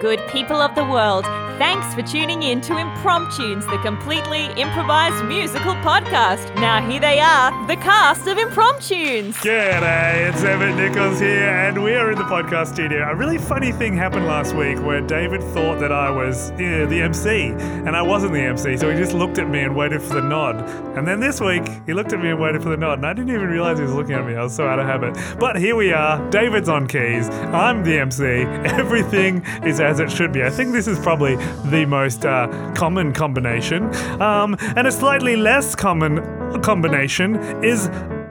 Good people of the world, thanks for tuning in to Impromptunes, the completely improvised musical podcast. Now here they are, the cast of Impromptunes. G'day, it's Evan Nichols here, and we are in the podcast studio. A really funny thing happened last week where David thought that I was yeah, the MC, and I wasn't the MC, so he just looked at me and waited for the nod. And then this week, he looked at me and waited for the nod, and I didn't even realize he was looking at me. I was so out of habit. But here we are, David's on keys, I'm the MC, everything is as it should be. I think this is probably the most uh, common combination. Um, and a slightly less common combination is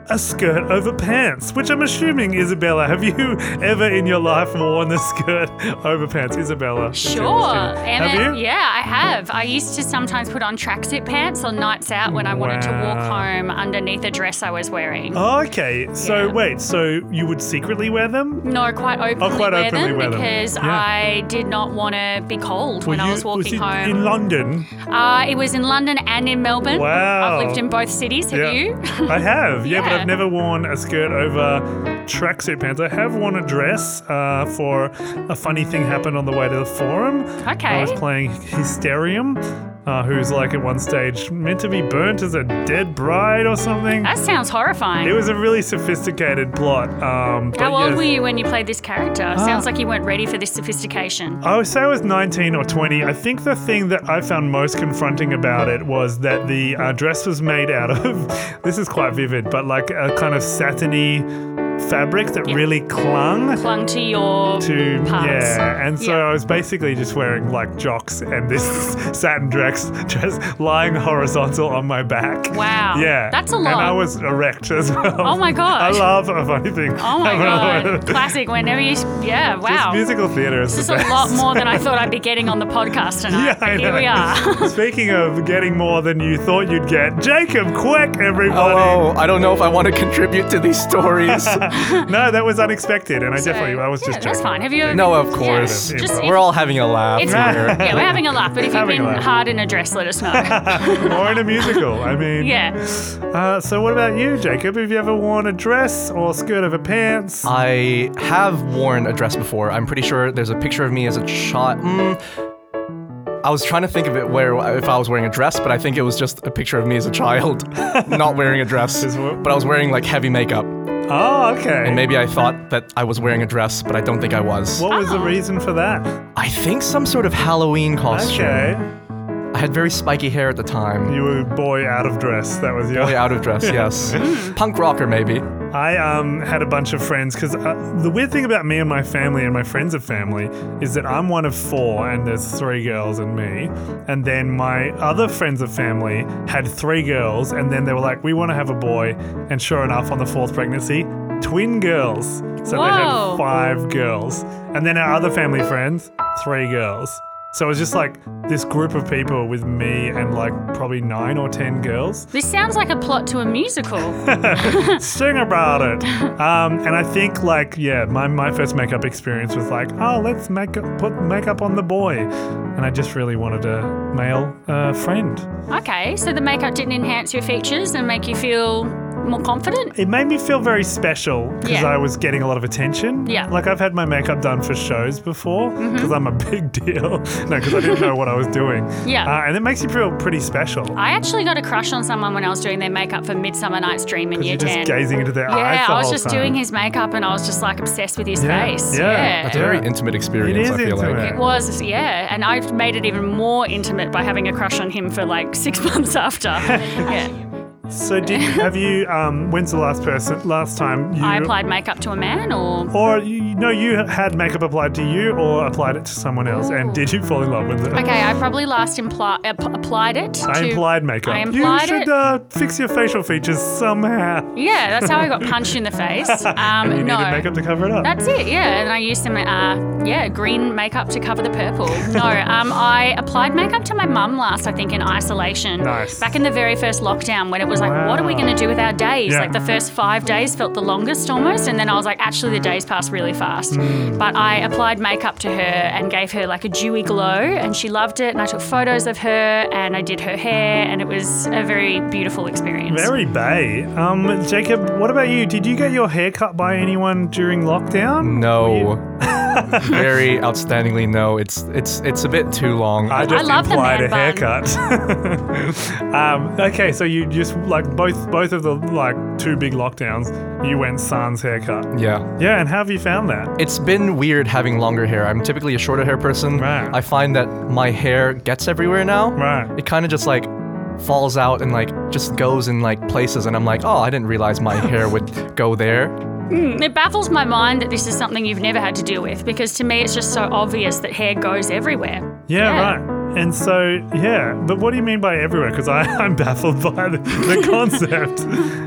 a skirt over pants, which I'm assuming, Isabella, have you ever in your life worn a skirt over pants? Isabella. Sure. Have you? Yeah, I have. I used to sometimes put on tracksuit pants on nights out when I wanted to walk home underneath a dress I was wearing. Oh, okay. So Yeah. wait, so you would secretly wear them? No, quite openly, oh, quite wear, openly them wear them. because Yeah. I did not want to be cold when Were I was walking it home. in London. uh, it was in London and in Melbourne. Wow. I've lived in both cities. Have Yeah. you? I have, yeah, but Yeah. I've never worn a skirt over tracksuit pants. I have worn a dress uh, for a funny thing happened on the way to the forum. Okay. I was playing Hysterium, uh, who's like at one stage meant to be burnt as a dead bride or something. That sounds horrifying. It was a really sophisticated plot. Um, How old yes. were you when you played this character? Sounds like you weren't ready for this sophistication. I would say I was 19 or 20. I think the thing that I found most confronting about it was that the uh, dress was made out of, this is quite vivid, but like a kind of satiny fabric that really clung Clung to your to, parts. yeah. And so Yeah. I was basically just wearing like jocks and this satin dress just lying horizontal on my back. Wow. Yeah. That's a lot And I lot. was erect as well. Oh my god I love a funny thing. Oh my god. Classic whenever you yeah, wow. Just musical theatre is This is the a lot more than I thought I'd be getting on the podcast tonight. Yeah, but I here know. we are. Speaking of getting more than you thought you'd get, Jacob Quick, everybody. Hello. I don't know if I want to contribute to these stories. No, that was unexpected, and I definitely, I was yeah, just that's joking. fine. Have you ever no, been- of course. Yeah, just We're all having a laugh it's, here. yeah, we're having a laugh, but if you've been hard in a dress, let us know. or in a musical. I mean, yeah. Uh, so, what about you, Jacob? Have you ever worn a dress or skirt over pants? I have worn a dress before. I'm pretty sure there's a picture of me as a child. Mm, I was trying to think of it where if I was wearing a dress, but I think it was just a picture of me as a child, not wearing a dress. But I was wearing like heavy makeup, oh, okay. and maybe I thought that I was wearing a dress, but I don't think I was. what was the Oh. reason for that? I think some sort of Halloween costume. Okay, I had very spiky hair at the time. you were boy out of dress. That was your. Boy out of dress, yes. Punk rocker, maybe. I um, had a bunch of friends because uh, the weird thing about me and my family and my friends of family is that I'm one of four and there's three girls and me. And then my other friends of family had three girls and then they were like, we want to have a boy. And sure enough, on the fourth pregnancy, twin girls. So they had five girls. And then our other family friends, three girls. So it was just like this group of people with me and like probably nine or ten girls. This sounds like a plot to a musical. sing about it. Um, and I think like yeah, my, my first makeup experience was like, oh, let's make up, put makeup on the boy, and I just really wanted a male uh, friend. okay, so the makeup didn't enhance your features and make you feel more confident? It made me feel very special because Yeah. I was getting a lot of attention. Yeah. like I've had my makeup done for shows before because I'm a big deal. no, because I didn't know what I was doing. Yeah. uh, and it makes you feel pretty special. I actually got a crush on someone when I was doing their makeup for Midsummer Night's Dream in Because year you're just 10. gazing into their eyes. yeah, the I was whole just time. doing his makeup and I was just like obsessed with his Yeah, face. yeah. Yeah. That's a very Yeah. intimate experience, is I feel intimate. like. It was, yeah, and I made it even more intimate by having a crush on him for like six months after. yeah, So did you, have you? Um, when's the last person? Last time you? I applied makeup to a man, or Or you know, you had makeup applied to you, or applied it to someone else, and did you fall in love with it? okay, I probably last impli- ap- applied it. I to, implied makeup. I you should it. Uh, fix your facial features somehow. Yeah, that's how I got punched in the face. Um, and you no. needed makeup to cover it up. That's it, yeah. And I used some, uh, yeah, green makeup to cover the purple. No, um, I applied makeup to my mum last, I think, in isolation. Nice. Back in the very first lockdown when it was was like, what are we going to do with our days? Yeah. Like the first five days felt the longest almost. And then I was like, actually, the days passed really fast. Hmm. But I applied makeup to her and gave her like a dewy glow, and she loved it. And I took photos of her and I did her hair, and it was a very beautiful experience. Very bay. Um, Jacob, what about you? Did you get your hair cut by anyone during lockdown? No. Very outstandingly no. It's it's it's a bit too long. I just love the implied a man haircut. um, okay, so you just like both both of the like two big lockdowns, you went sans haircut. yeah. Yeah, and how have you found that? It's been weird having longer hair. I'm typically a shorter hair person. Right. I find that my hair gets everywhere now. Right. It kind of just like falls out and like just goes in like places and I'm like, "Oh, I didn't realize my hair would go there." Mm, it baffles my mind that this is something you've never had to deal with because to me it's just so obvious that hair goes everywhere. Yeah, Yeah. right. And so, yeah, but what do you mean by everywhere? Because I'm baffled by the, the concept.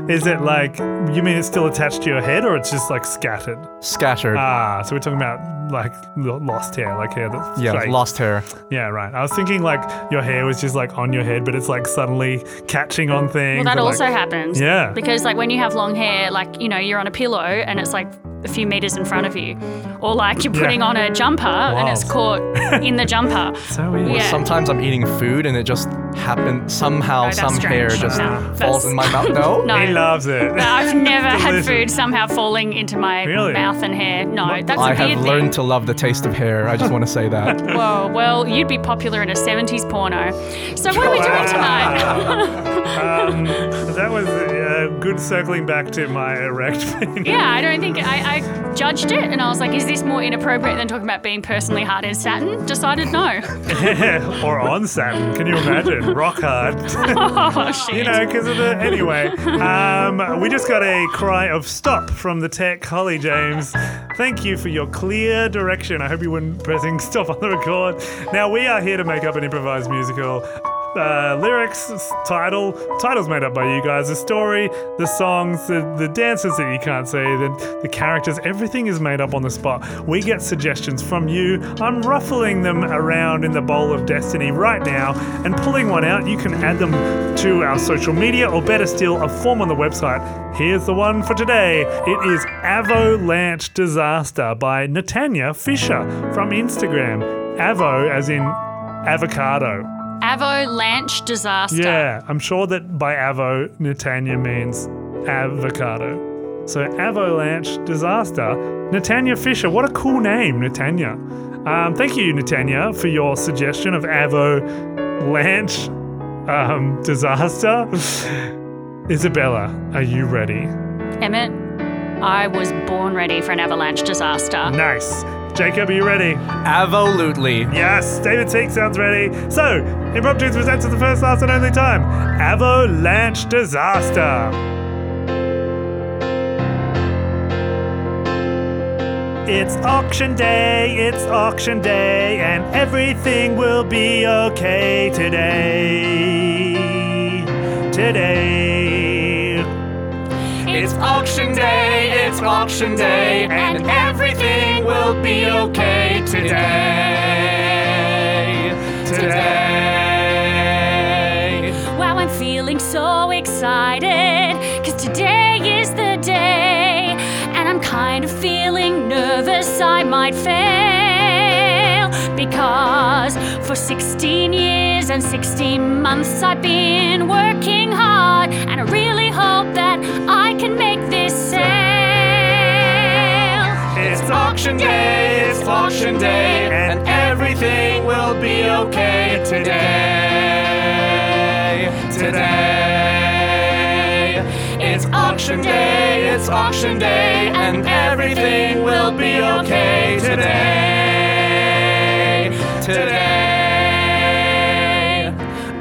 Is it like, you mean it's still attached to your head or it's just like scattered? Scattered. Ah, so we're talking about like lo- lost hair, like hair that's yeah, fake. lost hair. Yeah, right. I was thinking like your hair was just like on your head, but it's like suddenly catching on things. Well, that or, also like, happens. Yeah. Because like when you have long hair, like you know you're on a pillow and it's like a few meters in front of you, or like you're Yeah. putting on a jumper and it's caught in the jumper. So weird. Yeah. Sometimes I'm eating food and it just happened somehow No, that's some hair just No, falls in my mouth. No. No. He loves it. I've never had food somehow falling into my Really? mouth and hair. No, that's I a weird have thing. learned to love the taste of hair. I just want to say that. Whoa, well, you'd be popular in a 70s porno. So what are we doing tonight? um, that was uh, good circling back to my erect penis. yeah, I don't think I, I judged it and I was like, is this more inappropriate than talking about being personally hard in satin? Decided no. or on Saturn. Can you imagine? Rock hard. oh, shit. you know, because of the. Anyway, um, we just got a cry of stop from the tech. Holly James, thank you for your clear direction. I hope you weren't pressing stop on the record. Now, we are here to make up an improvised musical. Uh, lyrics, title, titles made up by you guys, the story, the songs, the, the dances that you can't see, the, the characters, everything is made up on the spot. We get suggestions from you. I'm ruffling them around in the bowl of destiny right now and pulling one out. You can add them to our social media or better still, a form on the website. Here's the one for today. It is Avalanche Disaster by Netanya Fisher from Instagram. Avo as in avocado. Avalanche disaster. Yeah, I'm sure that by Avo, Netanya means avocado. So, Avalanche Disaster. Netanya Fisher, what a cool name, Netanya. Um, thank you, Netanya, for your suggestion of Avalanche um, Disaster. Isabella, are you ready? Evan, I was born ready for an avalanche disaster. Nice. Jacob, are you ready? Absolutely. Yes, David Teague sounds ready. So, Impromptunes presents for the first, last, and only time Avalanche Disaster. It's auction day, it's auction day, and everything will be okay today. Today. It's auction day, it's auction day, and everything will be okay today. Today. Wow, I'm feeling so excited, cause today is the day, and I'm kind of feeling nervous I might fail. Because for 16 years and 16 months I've been working hard, and I really hope that I can make this sale. It's Auction day, it's auction day, and everything will be okay today. Today. It's auction day, it's auction day, and everything will be okay today. Today.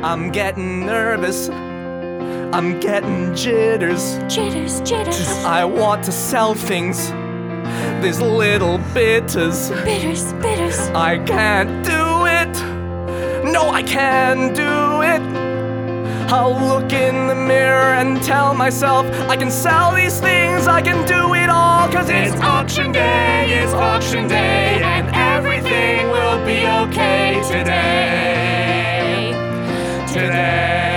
I'm getting nervous. I'm getting jitters. Jitters, jitters, I want to sell things. These little bitters. bitters, bitters. I can't do it. No, I can do it. I'll look in the mirror and tell myself I can sell these things, I can do it all, cause it's auction day, it's auction day, and everything will be okay today. Today.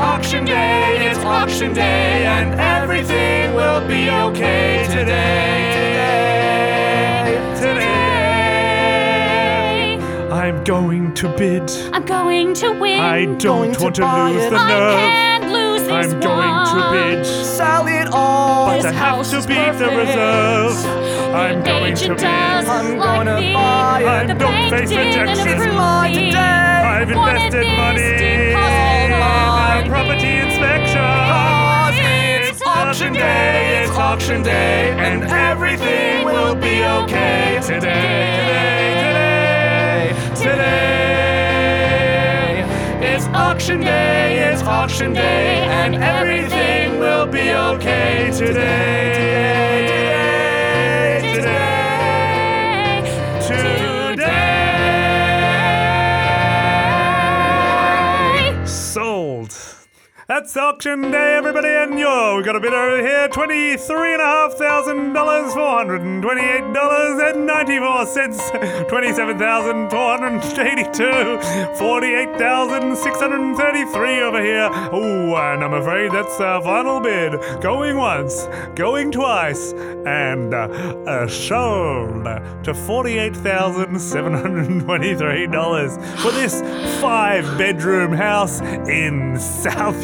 It's auction day, it's auction day, and everything will be okay today. Today. I'm going to bid. I'm going to win. I don't want to buy lose it. the I nerve. can't lose this I'm going to bid. Sell it all. But This I have to is beat the perfect. reserve. I'm going to Agent bid. I'm like gonna me. buy it. I The don't bank face didn't rejection. approve It's mine me. today. I've invested money in a property inspection. It's auction day, it's auction day, and everything will be okay today. Today, today. It's auction day, it's auction day, and everything will be okay today. Today, That's auction day, everybody, and yo, we got a bid over here, twenty-three and a half thousand dollars, four hundred and twenty-eight dollars and ninety-four cents, twenty-seven thousand four hundred and eighty-two, forty-eight thousand six hundred and thirty-three over here. Oh, and I'm afraid that's our final bid. Going once, going twice, and uh, uh, sold to forty-eight thousand seven hundred and twenty-three dollars for this five-bedroom house in South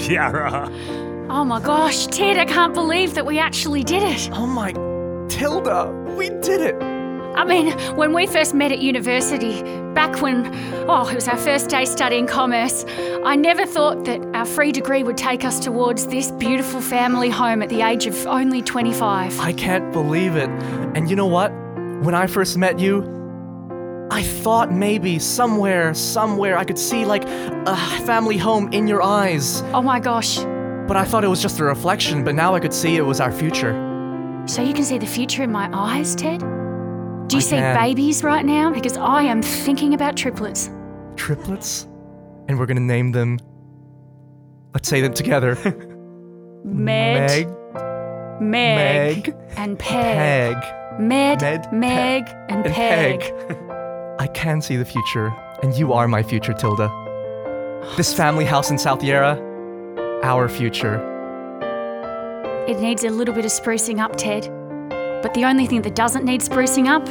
Oh my gosh, Ted, I can't believe that we actually did it. Oh my, Tilda, we did it. I mean, when we first met at university, back when, oh, it was our first day studying commerce, I never thought that our free degree would take us towards this beautiful family home at the age of only 25. I can't believe it. And you know what? When I first met you, I thought maybe somewhere, somewhere I could see like a family home in your eyes. Oh my gosh. But I thought it was just a reflection, but now I could see it was our future. So you can see the future in my eyes, Ted? Do you I see can. babies right now? Because I am thinking about triplets. Triplets? And we're gonna name them. Let's say them together. Med, Meg, Meg, Meg, and Peg. Peg, Med, Med, Meg, and, and Peg. Peg. I can see the future, and you are my future, Tilda. This family house in South Yarra, our future. It needs a little bit of sprucing up, Ted. But the only thing that doesn't need sprucing up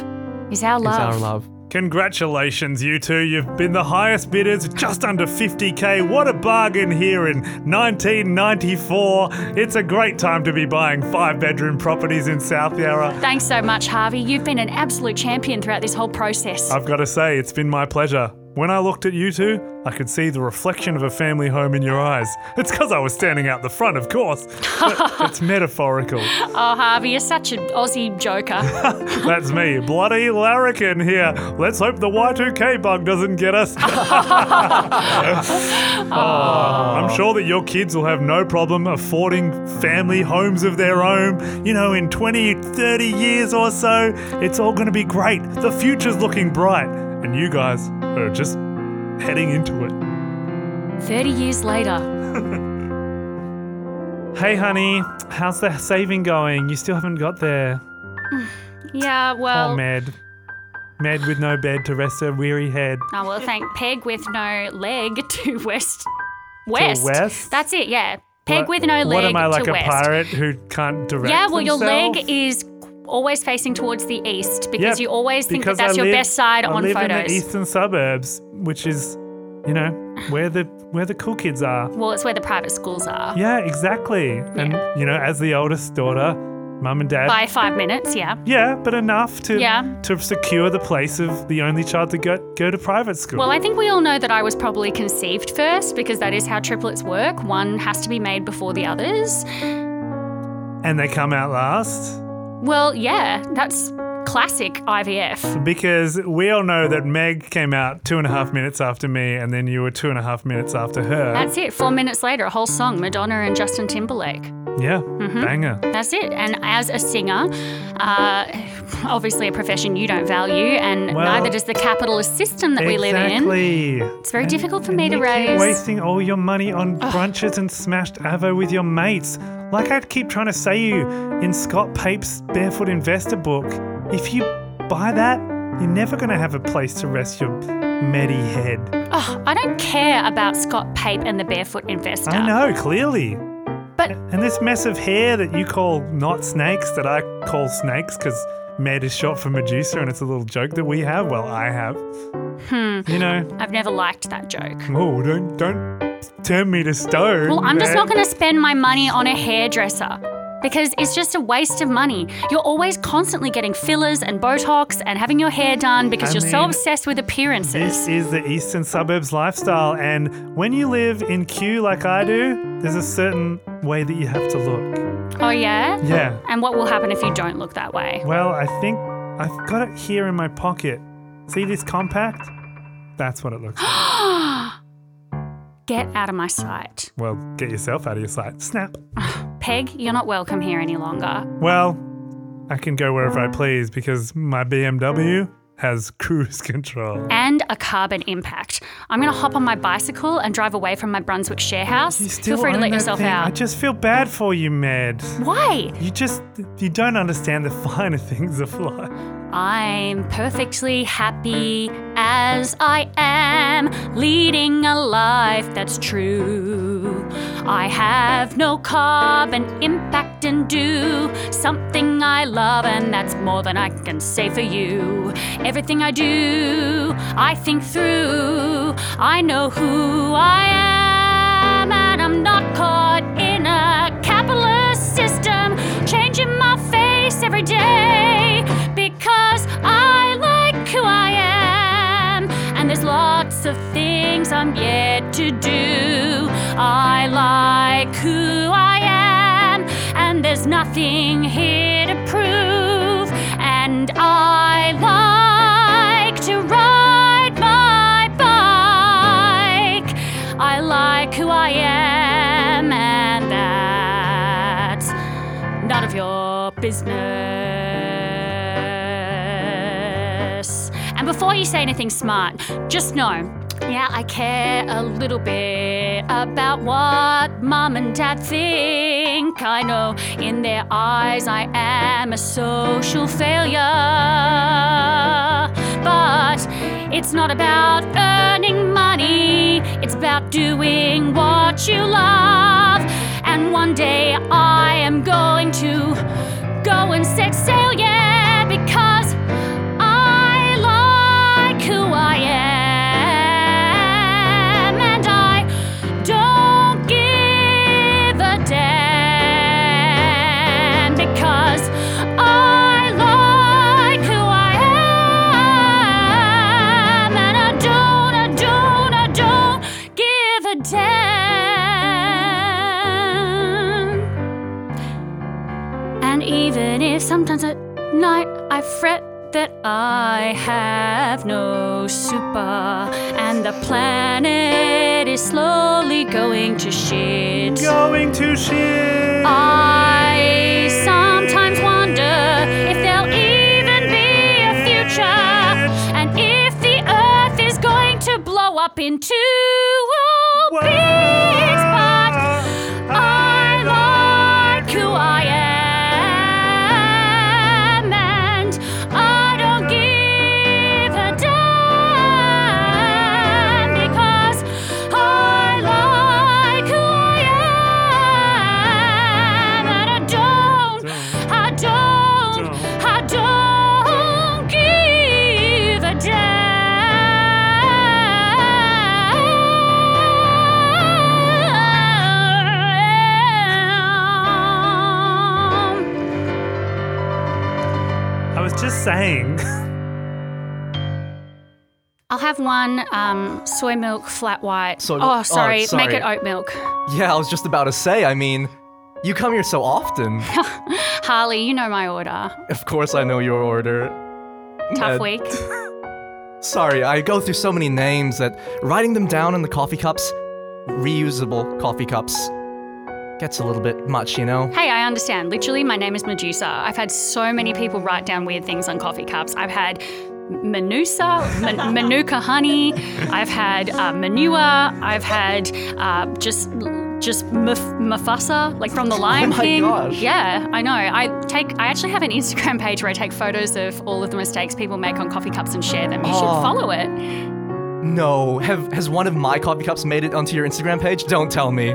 is our love. Is our love. Congratulations, you two. You've been the highest bidders, just under 50k. What a bargain here in 1994. It's a great time to be buying five bedroom properties in South Yarra. Thanks so much, Harvey. You've been an absolute champion throughout this whole process. I've got to say, it's been my pleasure. When I looked at you two, I could see the reflection of a family home in your eyes. It's because I was standing out the front, of course. But it's metaphorical. oh, Harvey, you're such an Aussie joker. That's me, bloody larrikin here. Let's hope the Y2K bug doesn't get us. I'm sure that your kids will have no problem affording family homes of their own. You know, in 20, 30 years or so, it's all going to be great. The future's looking bright. And you guys are just heading into it. 30 years later. Hey, honey, how's the saving going? You still haven't got there. Yeah, well. Oh, Med. Med with no bed to rest her weary head. Oh, I will thank Peg with no leg to west. West. west? That's it, yeah. Peg What- with no leg to west What am I like a west. pirate who can't direct Yeah, well, your themselves? leg is always facing towards the east because Yep, you always think that that's I your live- best side I on live photos. in the eastern suburbs, which is, you know, where the where the cool kids are. Well, it's where the private schools are. Yeah, exactly. And you know, as the oldest daughter, mum and dad. By five minutes, yeah. Yeah, but enough to Yeah. to secure the place of the only child to go go to private school. Well, I think we all know that I was probably conceived first because that is how triplets work. One has to be made before the others. and they come out last Well, yeah, that's classic IVF. because we all know that Meg came out two and a half minutes after me, and then you were two and a half minutes after her. That's it. Four minutes later, a whole song, Madonna and Justin Timberlake. yeah, Mm-hmm. banger. That's it. And as a singer, uh, obviously a profession you don't value, and Well, neither does the capitalist system that we live in. Exactly. It's very difficult for me And to raise. wasting all your money on brunches and smashed avo with your mates. Like I keep trying to say you in Scott Pape's Barefoot Investor book. If you buy that, you're never going to have a place to rest your meddy head. Oh, I don't care about Scott Pape and the Barefoot Investor. I know, clearly. But And this mess of hair that you call not snakes, that I call snakes because Med is short for Medusa and it's a little joke that we have. Well, I have. Hmm. You know, I've never liked that joke. oh, don't don't turn me to stone. Well, I'm just not going to spend my money on a hairdresser because it's just a waste of money. You're always constantly getting fillers and Botox and having your hair done because I you're so obsessed with appearances. This is the eastern suburbs lifestyle, and when you live in Kew like I do, there's a certain way that you have to look. oh, yeah? Yeah. And what will happen if you don't look that way? Well, I think I've got it here in my pocket. See this compact? That's what it looks like. Get out of my sight. well, get yourself out of your sight. Snap. Peg, you're not welcome here any longer. Well, I can go wherever I please because my BMW has cruise control. And a carbon impact. I'm going to hop on my bicycle and drive away from my Brunswick share house. Feel free to let yourself thing. I just feel bad for you, Med. Why? You just you don't understand the finer things of life. I'm perfectly happy as I am, leading a life that's true. I have no carbon impact and do something I love, and that's more than I can say for you. Everything I do, I think through. I know who I am, and I'm not caught in a capitalist system, changing my face every day because I like who I am. And there's lots of things I'm yet to do. Nothing here to prove. And I like to ride my bike. I like who I am, and that's none of your business. And before you say anything smart, just know. Yeah, I care a little bit about what mum and dad think. I know in their eyes I am a social failure. But it's not about earning money, it's about doing what you love. And one day I am going to go and set sail, yeah, sometimes at night I fret that I have no super and the planet is slowly going to shit. Going to shit. I sometimes wonder if there'll even be a future and if the earth is going to blow up into bits. But I saying. I'll have one um, soy milk flat white. Soy oh, milk- sorry, oh, sorry. make it oat milk. Yeah, I was just about to say, I mean, you come here so often. Harley, you know my order. of course, I know your order. Tough Uh, week. Sorry, I go through so many names that writing them down in the coffee cups, reusable coffee cups, gets a little bit much, you know? Hey, I understand. Literally, my name is Medusa. I've had so many people write down weird things on coffee cups. I've had Manusa, Man- Manuka honey. I've had uh, manure. I've had uh, just just Muf- Mufasa, like from The Lion Oh my King. gosh. Yeah, I know. I take. I actually have an Instagram page where I take photos of all of the mistakes people make on coffee cups and share them. You should Oh. follow it. No, have has one of my coffee cups made it onto your Instagram page? Don't tell me.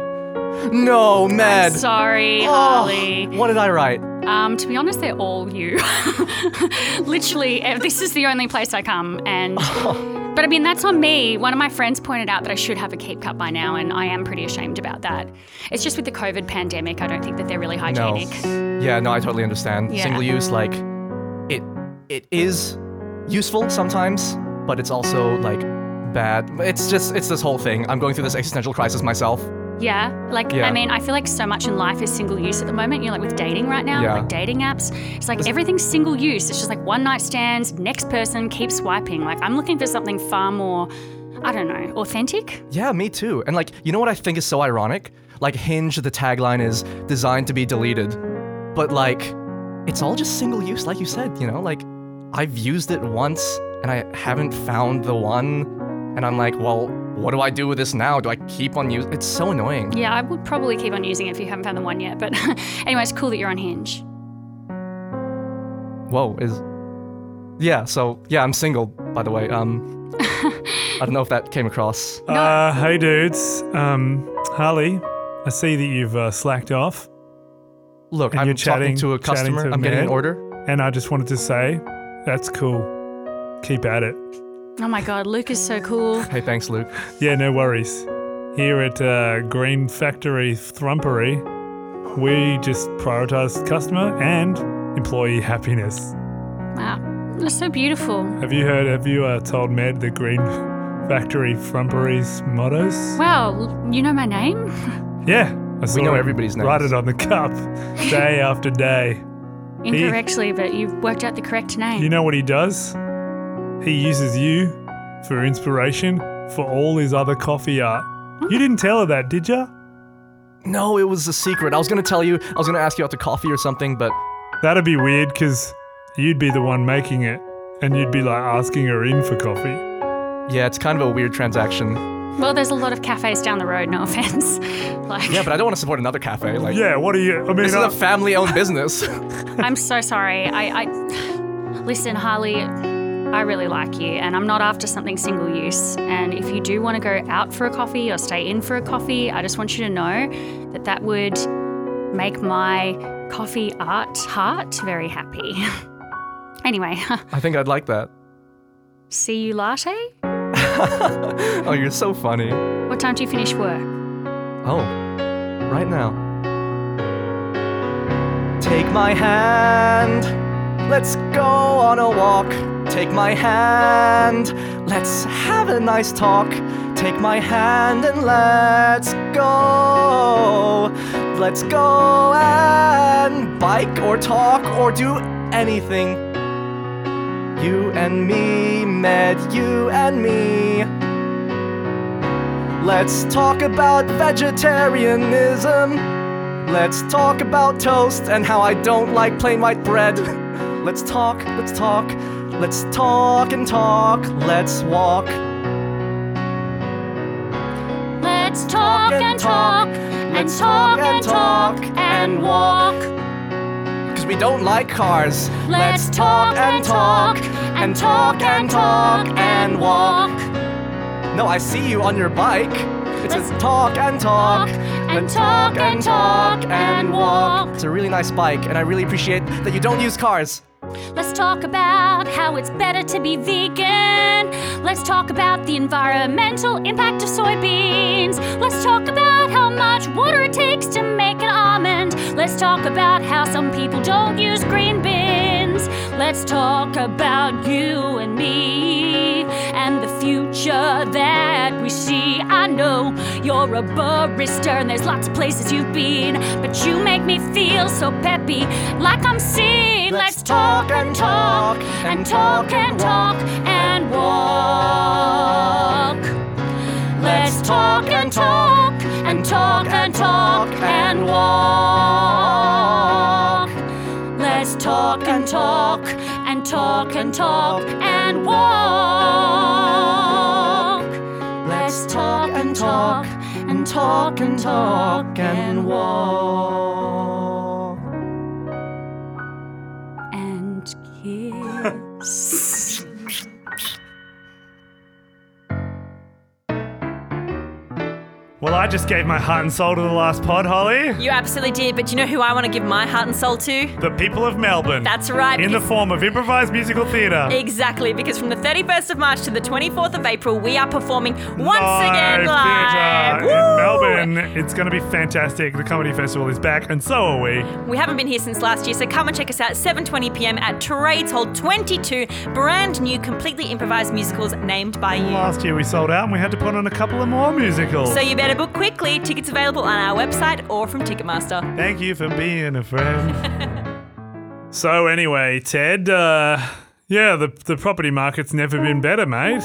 No, Med. Sorry, Oh, Harley. what did I write? Um, to be honest, they're all you. Literally, eh, this is the only place I come, and but I mean that's on me. One of my friends pointed out that I should have a keep cup by now, and I am pretty ashamed about that. It's just with the COVID pandemic, I don't think that they're really hygienic. No. Yeah, no, I totally understand. Yeah. Single use, like, it it is useful sometimes, but it's also like bad. It's just it's this whole thing. I'm going through this existential crisis myself. Yeah, like Yeah. I mean, I feel like so much in life is single use at the moment. You know, like with dating right now, Yeah. like dating apps, it's like everything's single use. It's just like one night stands, next person, keep swiping. Like I'm looking for something far more, I don't know, authentic. Yeah, me too. And like, you know what I think is so ironic? Like Hinge, the tagline is designed to be deleted. But like, it's all just single use, like you said, you know? Like, I've used it once and I haven't found the one. And I'm like, well, what do I do with this now? Do I keep on using It's so annoying. Yeah, I would probably keep on using it if you haven't found the one yet. But anyway, it's cool that you're on Hinge. Whoa, is. Yeah, so, yeah, I'm single, by the way. Um, I don't know if that came across. Uh, hey dudes. Um, Harley, I see that you've uh, slacked off, Look, And I'm you're chatting- talking to a chatting customer. to I'm getting an order. and I just wanted to say, that's cool. Keep at it. Oh my God, Luke is so cool. Hey, thanks, Luke. Yeah, no worries. Here at uh, Green Factory Thrumpery, we just prioritize customer and employee happiness. Wow, that's so beautiful. Have you heard? Have you uh, told Med the Green Factory Thrumpery's mottos? Wow, you know my name? Yeah, I saw know everybody's name. Write it on the cup, day after day. Incorrectly, but you've worked out the correct name. You know what he does? He uses you for inspiration for all his other coffee art. You didn't tell her that, did ya? No, it was a secret. I was gonna tell you. I was gonna ask you out to coffee or something, but That'd be weird because you'd be the one making it and you'd be like asking her in for coffee. yeah, it's kind of a weird transaction. well, there's a lot of cafes down the road, no offense. like, Yeah, but I don't want to support another cafe. Like, Yeah, what are you? I mean, this is uh, a family-owned business. I'm so sorry. I, I listen, Harley. I really like you, and I'm not after something single use. And if you do want to go out for a coffee or stay in for a coffee, I just want you to know that that would make my coffee art heart very happy. anyway, I think I'd like that. see you latte. Oh, you're so funny. What time do you finish work? Oh, right now. Take my hand, let's go on a walk. Take my hand, let's have a nice talk. Take my hand and let's go. Let's go and bike or talk or do anything. You and me, met you and me. Let's talk about vegetarianism. Let's talk about toast and how I don't like plain white bread. Let's talk, let's talk, let's talk and talk, let's walk. Let's talk and talk and Let's talk and talk and walk. Because we don't like cars. Let's talk and talk and talk and talk and walk. No, I see you on your bike. It says talk and talk. and talk and talk and walk. It's a really nice bike, and I really appreciate that you don't use cars. Let's talk about how it's better to be vegan. Let's talk about the environmental impact of soybeans. Let's talk about how much water it takes to make an almond. Let's talk about how some people don't use green bins. Let's talk about you and me and the future that we see. I know you're a barista and there's lots of places you've been, but you make me feel so peppy, like I'm seen. Let's talk and talk and talk and talk and walk. Let's talk and talk and talk and talk and walk. Let's talk and talk and talk and talk and walk. Let's talk and talk and talk and talk and walk. Kiss. Well, I just gave my heart and soul to the last pod, Holly. You absolutely did, but do you know who I want to give my heart and soul to? The people of Melbourne. That's right. In the form of improvised musical theatre. Exactly, because from the 31st of March to the 24th of April, we are performing once again Live live. theatre in Melbourne. It's going to be fantastic. The comedy festival is back, and so are we. We haven't been here since last year, so come and check us out 7:20 p.m. at Trades Hall 22. Brand new, completely improvised musicals named by you. Last year we sold out, and we had to put on a couple of more musicals. So you better book quickly. Tickets available on our website or from Ticketmaster. Thank you for being a friend. so anyway, Ted, uh, yeah, the the property market's never been better, mate.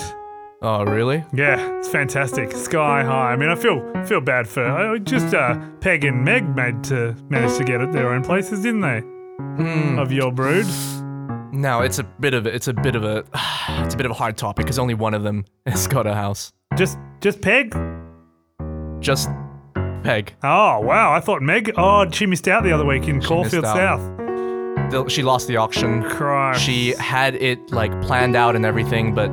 Oh, really? Yeah, it's fantastic, sky high. I mean, I feel feel bad for uh, just uh, Peg and Meg made to manage to get at their own places, didn't they? Of your brood. No, it's a bit of it's a bit of a it's a bit of a hard topic because only one of them has got a house. Just just Peg. Just Peg. Oh wow, I thought Meg. Oh, she missed out the other week in Caulfield missed out. South. The- She lost the auction. Christ. She had it like planned out and everything, but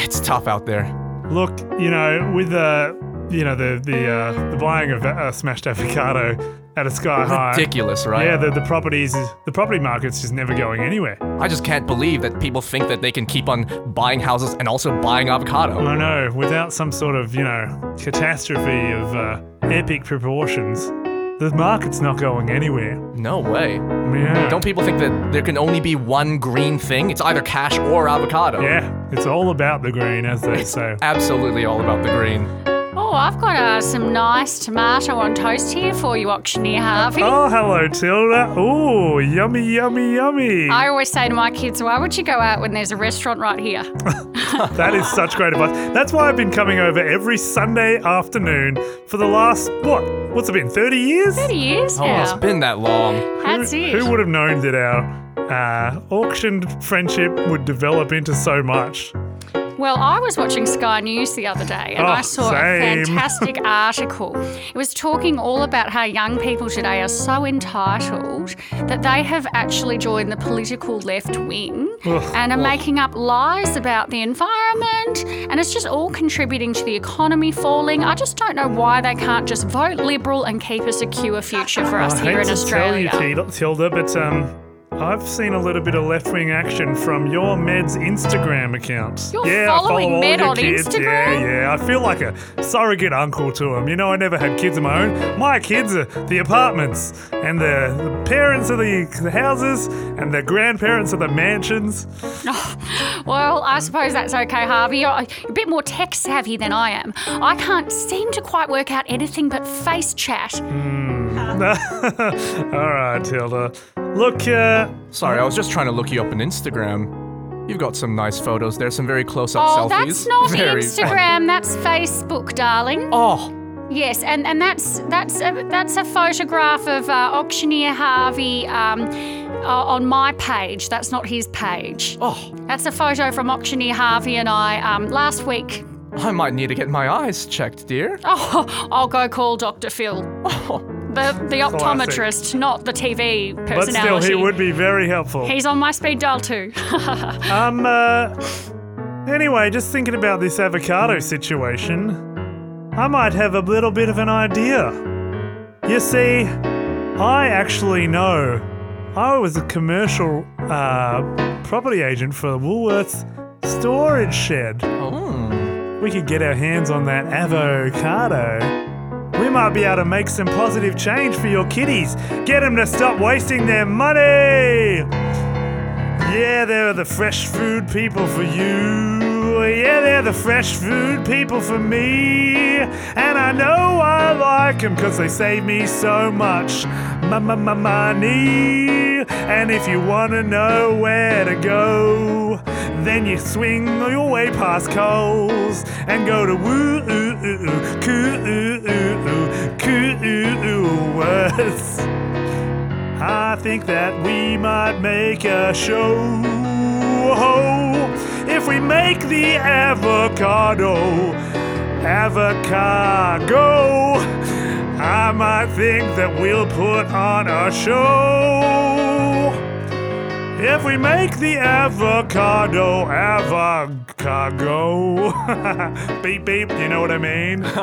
it's tough out there. Look, you know, with the, you know, the the uh, the buying of uh, smashed avocado at a sky high. Ridiculous, right? Yeah, the, the properties, the property market's just never going anywhere. I just can't believe that people think that they can keep on buying houses and also buying avocado. I know, without some sort of, you know, catastrophe of uh, epic proportions, the market's not going anywhere. No way. Yeah. Don't people think that there can only be one green thing? It's either cash or avocado. Yeah, it's all about the green, as they say. Absolutely all about the green. Oh, I've got uh, some nice tomato on toast here for you, auctioneer Harvey. Oh, hello, Tilda. Oh, yummy, yummy, yummy. I always say to my kids, why would you go out when there's a restaurant right here? That is such great advice. That's why I've been coming over every Sunday afternoon for the last, what? What's it been, 30 years? 30 years Oh, It's been that long. That's who, it. Who would have known that our uh, auctioned friendship would develop into so much? Well, I was watching Sky News the other day and Oh, I saw same. a fantastic article. It was talking all about how young people today are so entitled that they have actually joined the political left wing Ugh. and are making up lies about the environment. And it's just all contributing to the economy falling. I just don't know why they can't just vote Liberal and keep a secure future for us I here in to tell you, Australia. Til- Tilda, but um, I've seen a little bit of left wing action from your Med's Instagram account. You're yeah, I follow following all Med your on kids. Instagram? Yeah, yeah. I feel like a surrogate uncle to them. You know, I never had kids of my own. My kids are the apartments, and the, the parents are the, the houses, and the grandparents are the mansions. Well, I suppose that's okay, Harvey. You're a bit more tech savvy than I am. I can't seem to quite work out anything but face chat. Hmm. all right, Tilda. Look, uh, Sorry, I was just trying to look you up on Instagram. You've got some nice photos there, some very close up Oh, selfies. that's not very fun. Instagram. That's Facebook, darling. Oh, Yes, and, and that's that's a, that's a photograph of uh, auctioneer Harvey um, uh, on my page. That's not his page. oh, That's a photo from auctioneer Harvey and I um, last week. I might need to get my eyes checked, dear. Oh, I'll go call Dr. Phil, Oh, the the optometrist, not the TV personality. but personality. still, he would be very helpful. He's on my speed dial too. Um, uh, anyway, just thinking about this avocado situation, I might have a little bit of an idea. You see, I actually know. I was a commercial uh, property agent for the Woolworths storage shed. oh. We could get our hands on that avocado. Might be able to make some positive change for your kiddies. Get them to stop wasting their money. Yeah, they're the fresh food people for you. Yeah, they're the fresh food people for me. And I know I like them because they save me so much money. And if you want to know where to go, then you swing your way past Coles and go to woo oo oo oo coo oo oo oo Coolworths. I think that we might make a show if we make the avocado avocado. I might think that we'll put on a show. If we make the avocado avocado. beep beep, you know what I mean?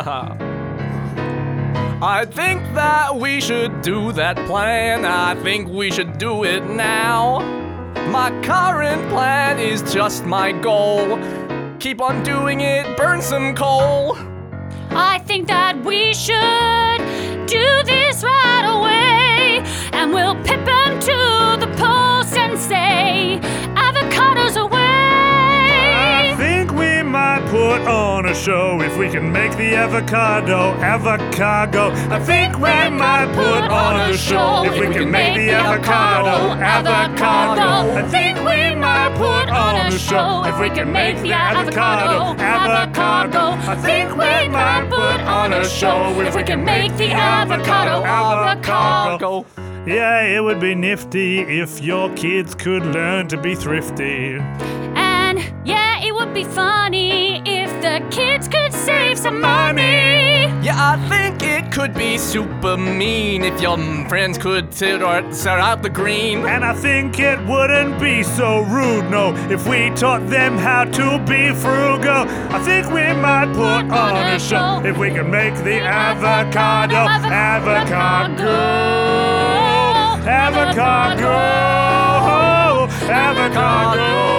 I think that we should do that plan. I think we should do it now. My current plan is just my goal. Keep on doing it, burn some coal. I think that we should do this right away. And we'll pip them to the post and say, avocados away. I think we might put on a show if we can make the avocado avocado. I think we might put on a show if we can make the avocado avocado. I think we might put on a show if we can make the avocado avocado. I think we might put on a show if we can make the avocado avocado. Yeah, it would be nifty if your kids could learn to be thrifty. And yeah, it would be funny if the kids could save some money. Yeah, I think it could be super mean if your friends could sit or set out the green. And I think it wouldn't be so rude, no, if we taught them how to be frugal. I think we might put on a show if we could make the avocado avocado. Avocado. Avocado. Avocado.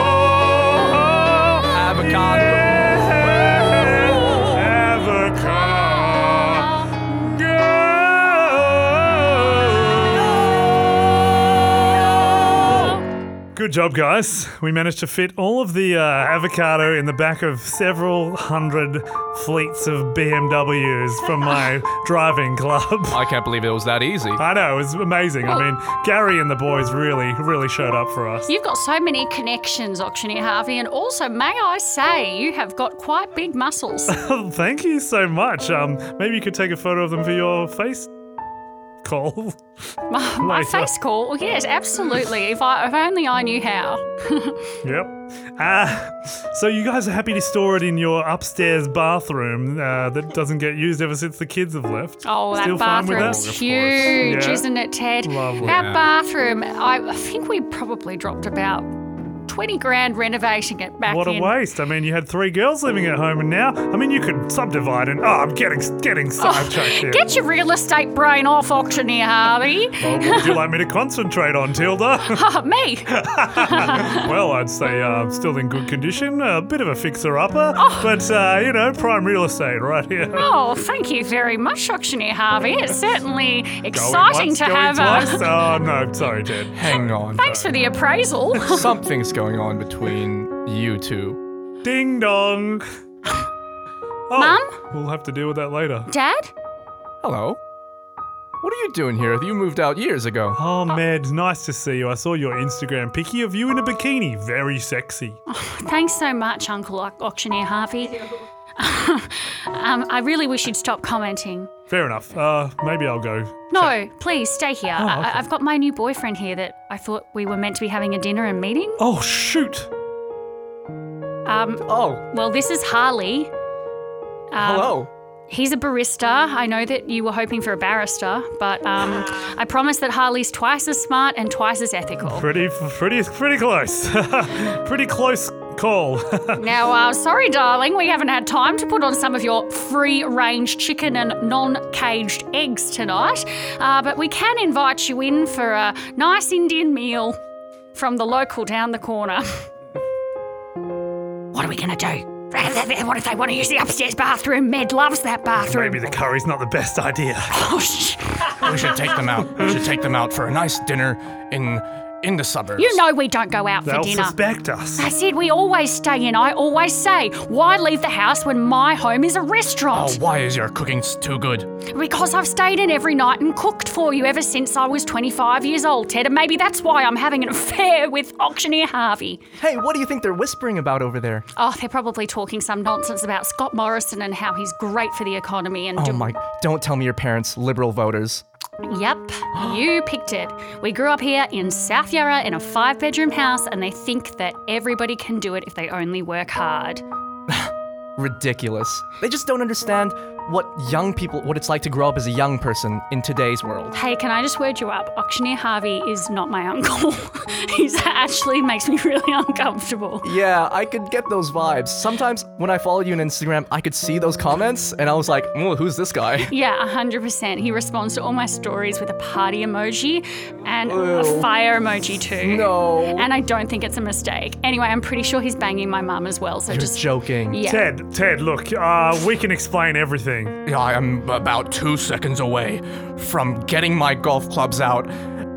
Good job, guys. We managed to fit all of the uh, avocado in the back of several hundred fleets of BMWs from my driving club. I can't believe it was that easy. I know, it was amazing. I mean, Gary and the boys really, really showed up for us. You've got so many connections, Auctioneer Harvey, and also, may I say, you have got quite big muscles. Thank you so much. Um, maybe you could take a photo of them for your face call. My, my face call? Well, yes, absolutely. If I if only I knew how. Yep. Uh, so you guys are happy to store it in your upstairs bathroom uh, that doesn't get used ever since the kids have left. Oh, Still that fine with bathroom's that? huge, Yeah. isn't it, Ted? Lovely. That Yeah. bathroom, I, I think we probably dropped about 20 grand renovating it back What a in. waste! I mean, you had three girls living at home, and now, I mean, you could subdivide and. Oh, I'm getting getting sidetracked here. Get your real estate brain off, Auctioneer Harvey. Oh, what would you like me to concentrate on, Tilda? Me. well, I'd say uh, still in good condition, a bit of a fixer-upper, Oh. but uh, you know, prime real estate right here. Oh, thank you very much, Auctioneer Harvey. It's certainly Going exciting once, to going have twice. a. Oh no, sorry, Ted. Hang on. Thanks for the appraisal. Something's going on between you two. Ding dong. Oh, Mum? We'll have to deal with that later. Dad? Hello. What are you doing here? You moved out years ago. Oh, Med, nice to see you. I saw your Instagram picky of you in a bikini. Very sexy. Thanks so much, Uncle Auctioneer Harvey. um, I really wish you'd stop commenting. Fair enough. Uh, maybe I'll go. No, please stay here. I- okay. I- I've got my new boyfriend here that I thought we were meant to be having a dinner and meeting. Oh, shoot. Um, Oh, well, this is Harley. Um, hello. He's a barista. I know that you were hoping for a barrister, but um, I promise that Harley's twice as smart and twice as ethical. Pretty, pretty, pretty close. pretty close call. Now, uh, sorry, darling, we haven't had time to put on some of your free range chicken and non caged eggs tonight, uh, but we can invite you in for a nice Indian meal from the local down the corner. what are we going to do? What if they want to use the upstairs bathroom? Med loves that bathroom. maybe the curry's not the best idea. Oh, sh- We should take them out. We should take them out for a nice dinner in in the suburbs. you know we don't go out for They'll dinner. suspect us. I said we always stay in. I always say, why leave the house when my home is a Oh, restaurant? why is your cooking s- too good? Because I've stayed in every night and cooked for you ever since I was 25 years old, Ted, and maybe that's why I'm having an affair with auctioneer Harvey. Hey, what do you think they're whispering about over there? Oh, they're probably talking some nonsense about Scott Morrison and how he's great for the economy and. Oh my! Don't tell me your parents liberal voters. Yep, you picked it. We grew up here in South Yarra in a five bedroom house, and they think that everybody can do it if they only work hard. ridiculous. They just don't understand what young people, what it's like to grow up as a young person in today's world. Hey, can I just word you up? Auctioneer Harvey is not my uncle. He's actually makes me really uncomfortable. Yeah, I could get those vibes. Sometimes when I follow you on Instagram, I could see those comments and I was like, oh, who's this guy? Yeah, 100%. He responds to all my stories with a party emoji and a fire emoji too. No. And I don't think it's a mistake. Anyway, I'm pretty sure he's banging my mum as well. So You're just joking. yeah. Ted, Ted, look, uh, we can explain everything. Yeah, I am about two seconds away from getting my golf clubs out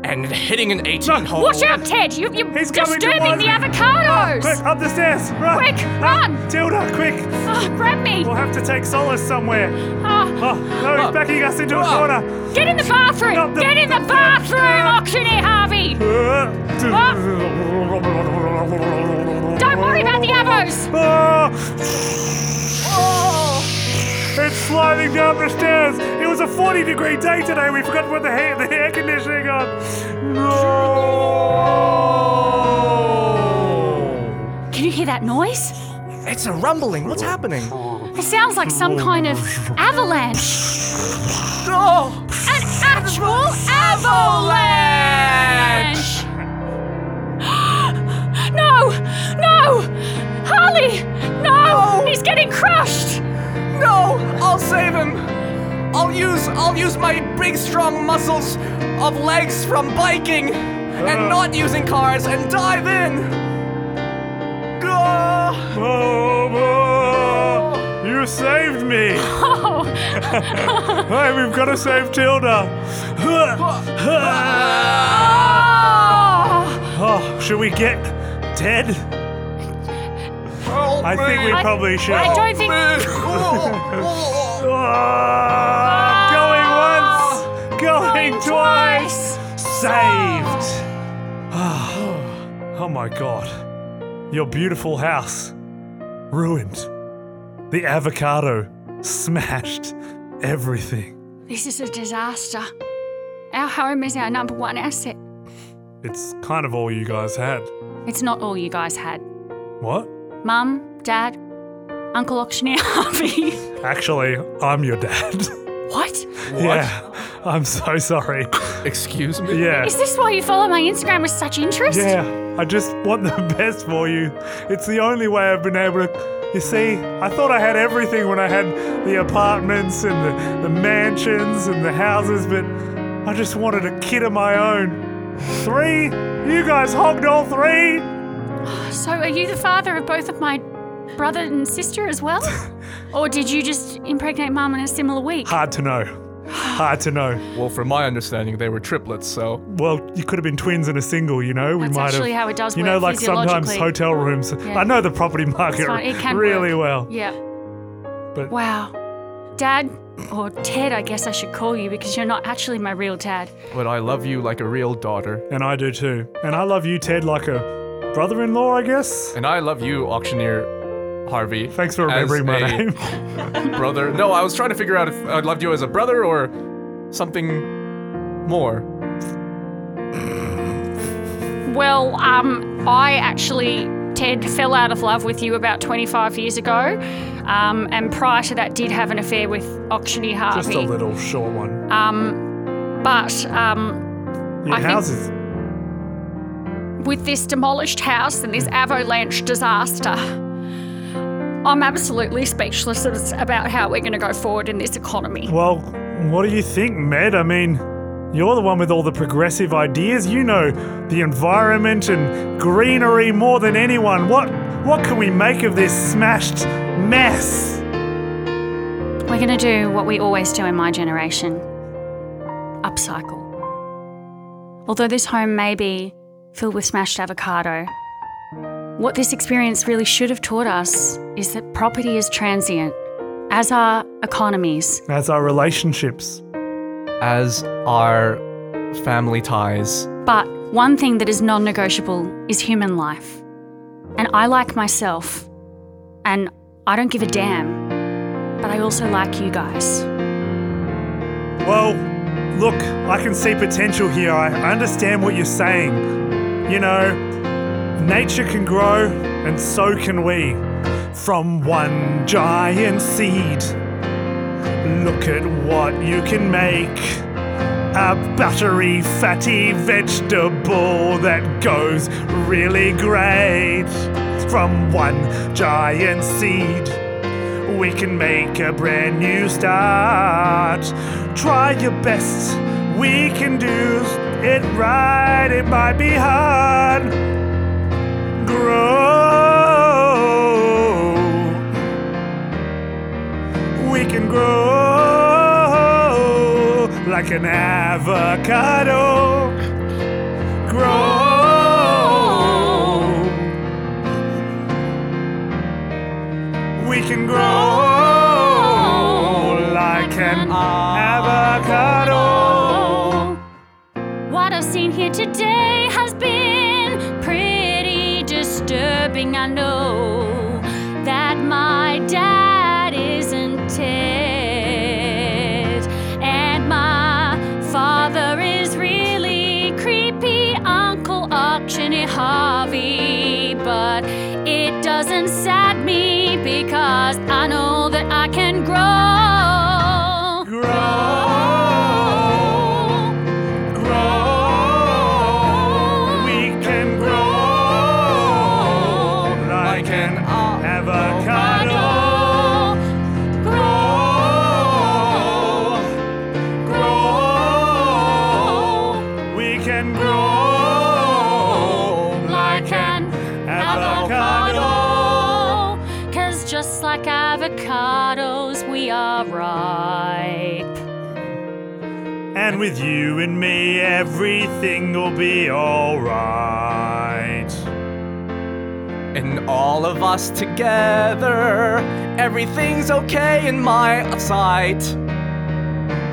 and hitting an 18 hole. Watch out, Ted! You, you're He's coming disturbing towards the me. avocados! Ah, quick, up the stairs! Run! Quick, Ah, run! Tilda, quick! Oh, grab me! We'll have to take solace somewhere. Oh, Oh, no, he's backing us into a Ah. corner. get in the bathroom! Not the- get in the bathroom, auctioneer Harvey! Don't worry about the avos! It's sliding down the stairs. It was a 40 degree day today. We forgot to put the hair, the air conditioning on. No. Can you hear that noise? It's a rumbling. What's happening? It sounds like some kind of avalanche. Oh! An actual avalanche! no! No! Harley! No! He's getting crushed! No! I'll save him! I'll use I'll use my big strong muscles of legs from biking and not using cars and dive in! Ah! Oh, oh, you saved me. Oh, Hey, we've got to save Tilda. oh. Oh, should we get Ted? I think we. Probably should. I don't think. Ah, going once, going twice. Twice. Saved. oh my god. Your beautiful house ruined. The avocado smashed everything. This is a disaster. Our home is our number one asset. It's kind of all you guys had. It's not all you guys had. What? Mum, Dad, Uncle Auctioneer Harvey. Actually, I'm your dad. what? What? yeah. I'm so sorry. Excuse me? Yeah. Is this why you follow my Instagram with such interest? Yeah, I just want the best for you. It's the only way I've been able to. You see, I thought I had everything when I had the apartments and the, the mansions and the houses, but I just wanted a kid of my own. Three? You guys hogged all three? So are you the father of both of my brother and sister as well? or did you just impregnate mum in a similar week? Hard to know. Hard to know. Well, from my understanding, they were triplets, so. Well, you could have been twins in a single, you know? That's we might actually have. how it does You work know, like sometimes physiologically. hotel rooms. Yeah. I know the property market fine, it can really work. well. Yeah. But- wow. Dad, or Ted, I guess I should call you because you're not actually my real dad. But I love you like a real daughter. And I do too. And I love you, Ted, like a brother in law, I guess. And I love you, auctioneer Harvey. Thanks for remembering my name. brother. No, I was trying to figure out if I loved you as a brother or something more. Well, um, I actually, Ted, fell out of love with you about 25 years ago. Um, and prior to that, did have an affair with Auctioneer Harvey. Just a little short one. Um, but um, Your I think- is. with this demolished house and this avalanche disaster, I'm absolutely speechless about how we're going to go forward in this economy. Well, what do you think, Med? I mean, you're the one with all the progressive ideas. You know the environment and greenery more than anyone. What what can we make of this smashed mess? We're going to do what we always do in my generation upcycle. Although this home may be filled with smashed avocado, what this experience really should have taught us is that property is transient, as are economies. As are relationships. As are family ties. But one thing that is non negotiable is human life. And I like myself, and I don't give a damn, but I also like you guys. Well, look, I can see potential here. I I understand what you're saying. You know, nature can grow, and so can we. from one giant seed. Look at what you can make. A buttery, fatty vegetable that goes really great. From one giant seed, we can make a brand new start. Try your best, we can do it right. It might be hard. Grow. We can grow like an avocado. Grow. We can grow like an avocado. What I've seen here today has been. I know just like avocados, we are ripe. And with you and me, everything will be alright. And all of us together, everything's okay in my sight.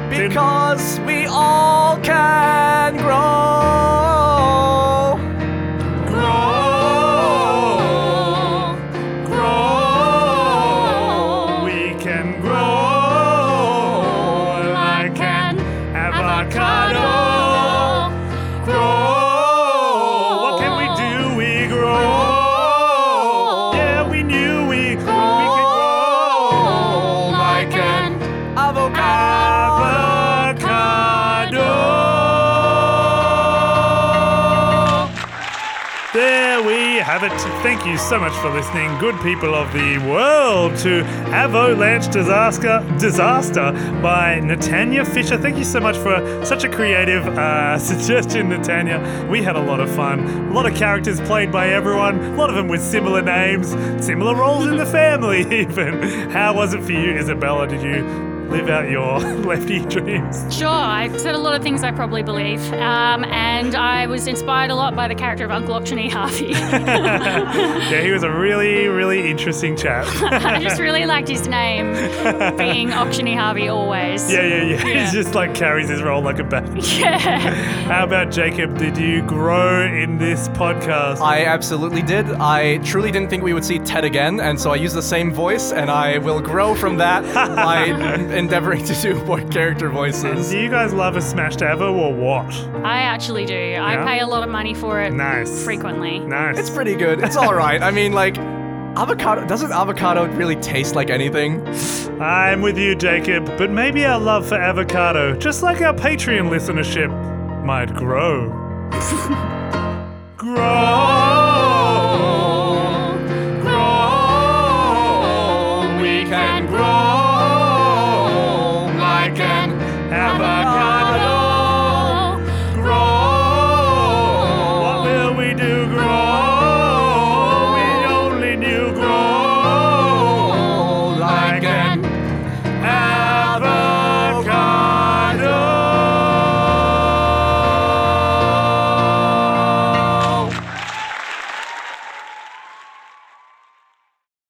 Because we all can grow. Thank you so much for listening, good people of the world, to Avalanche Disaster Disaster by Netanya Fisher. Thank you so much for such a creative uh, suggestion, Netanya. We had a lot of fun. A lot of characters played by everyone, a lot of them with similar names, similar roles in the family, even. How was it for you, Isabella? Did you live out your lefty dreams? Sure, I said a lot of things I probably believe. Um, and I was inspired a lot by the character of Uncle Auctioneer Harvey. Yeah, he was a really, really interesting chap. I just really liked his name being Auctioneer Harvey always. Yeah, yeah, yeah. Yeah. He just like carries his role like a badge. Yeah. How about Jacob? Did you grow in this podcast? I absolutely did. I truly didn't think we would see Ted again, and so I used the same voice, and I will grow from that by endeavoring to do more character voices. Do you guys love a smash ever or what? I actually do. Yeah? I pay a lot of money for it. Nice. Frequently. Nice. It's pretty good. It's all right. I mean, like, avocado doesn't avocado really taste like anything? I'm with you, Jacob. But maybe our love for avocado, just like our Patreon listenership, might grow. grow. Grow. We can.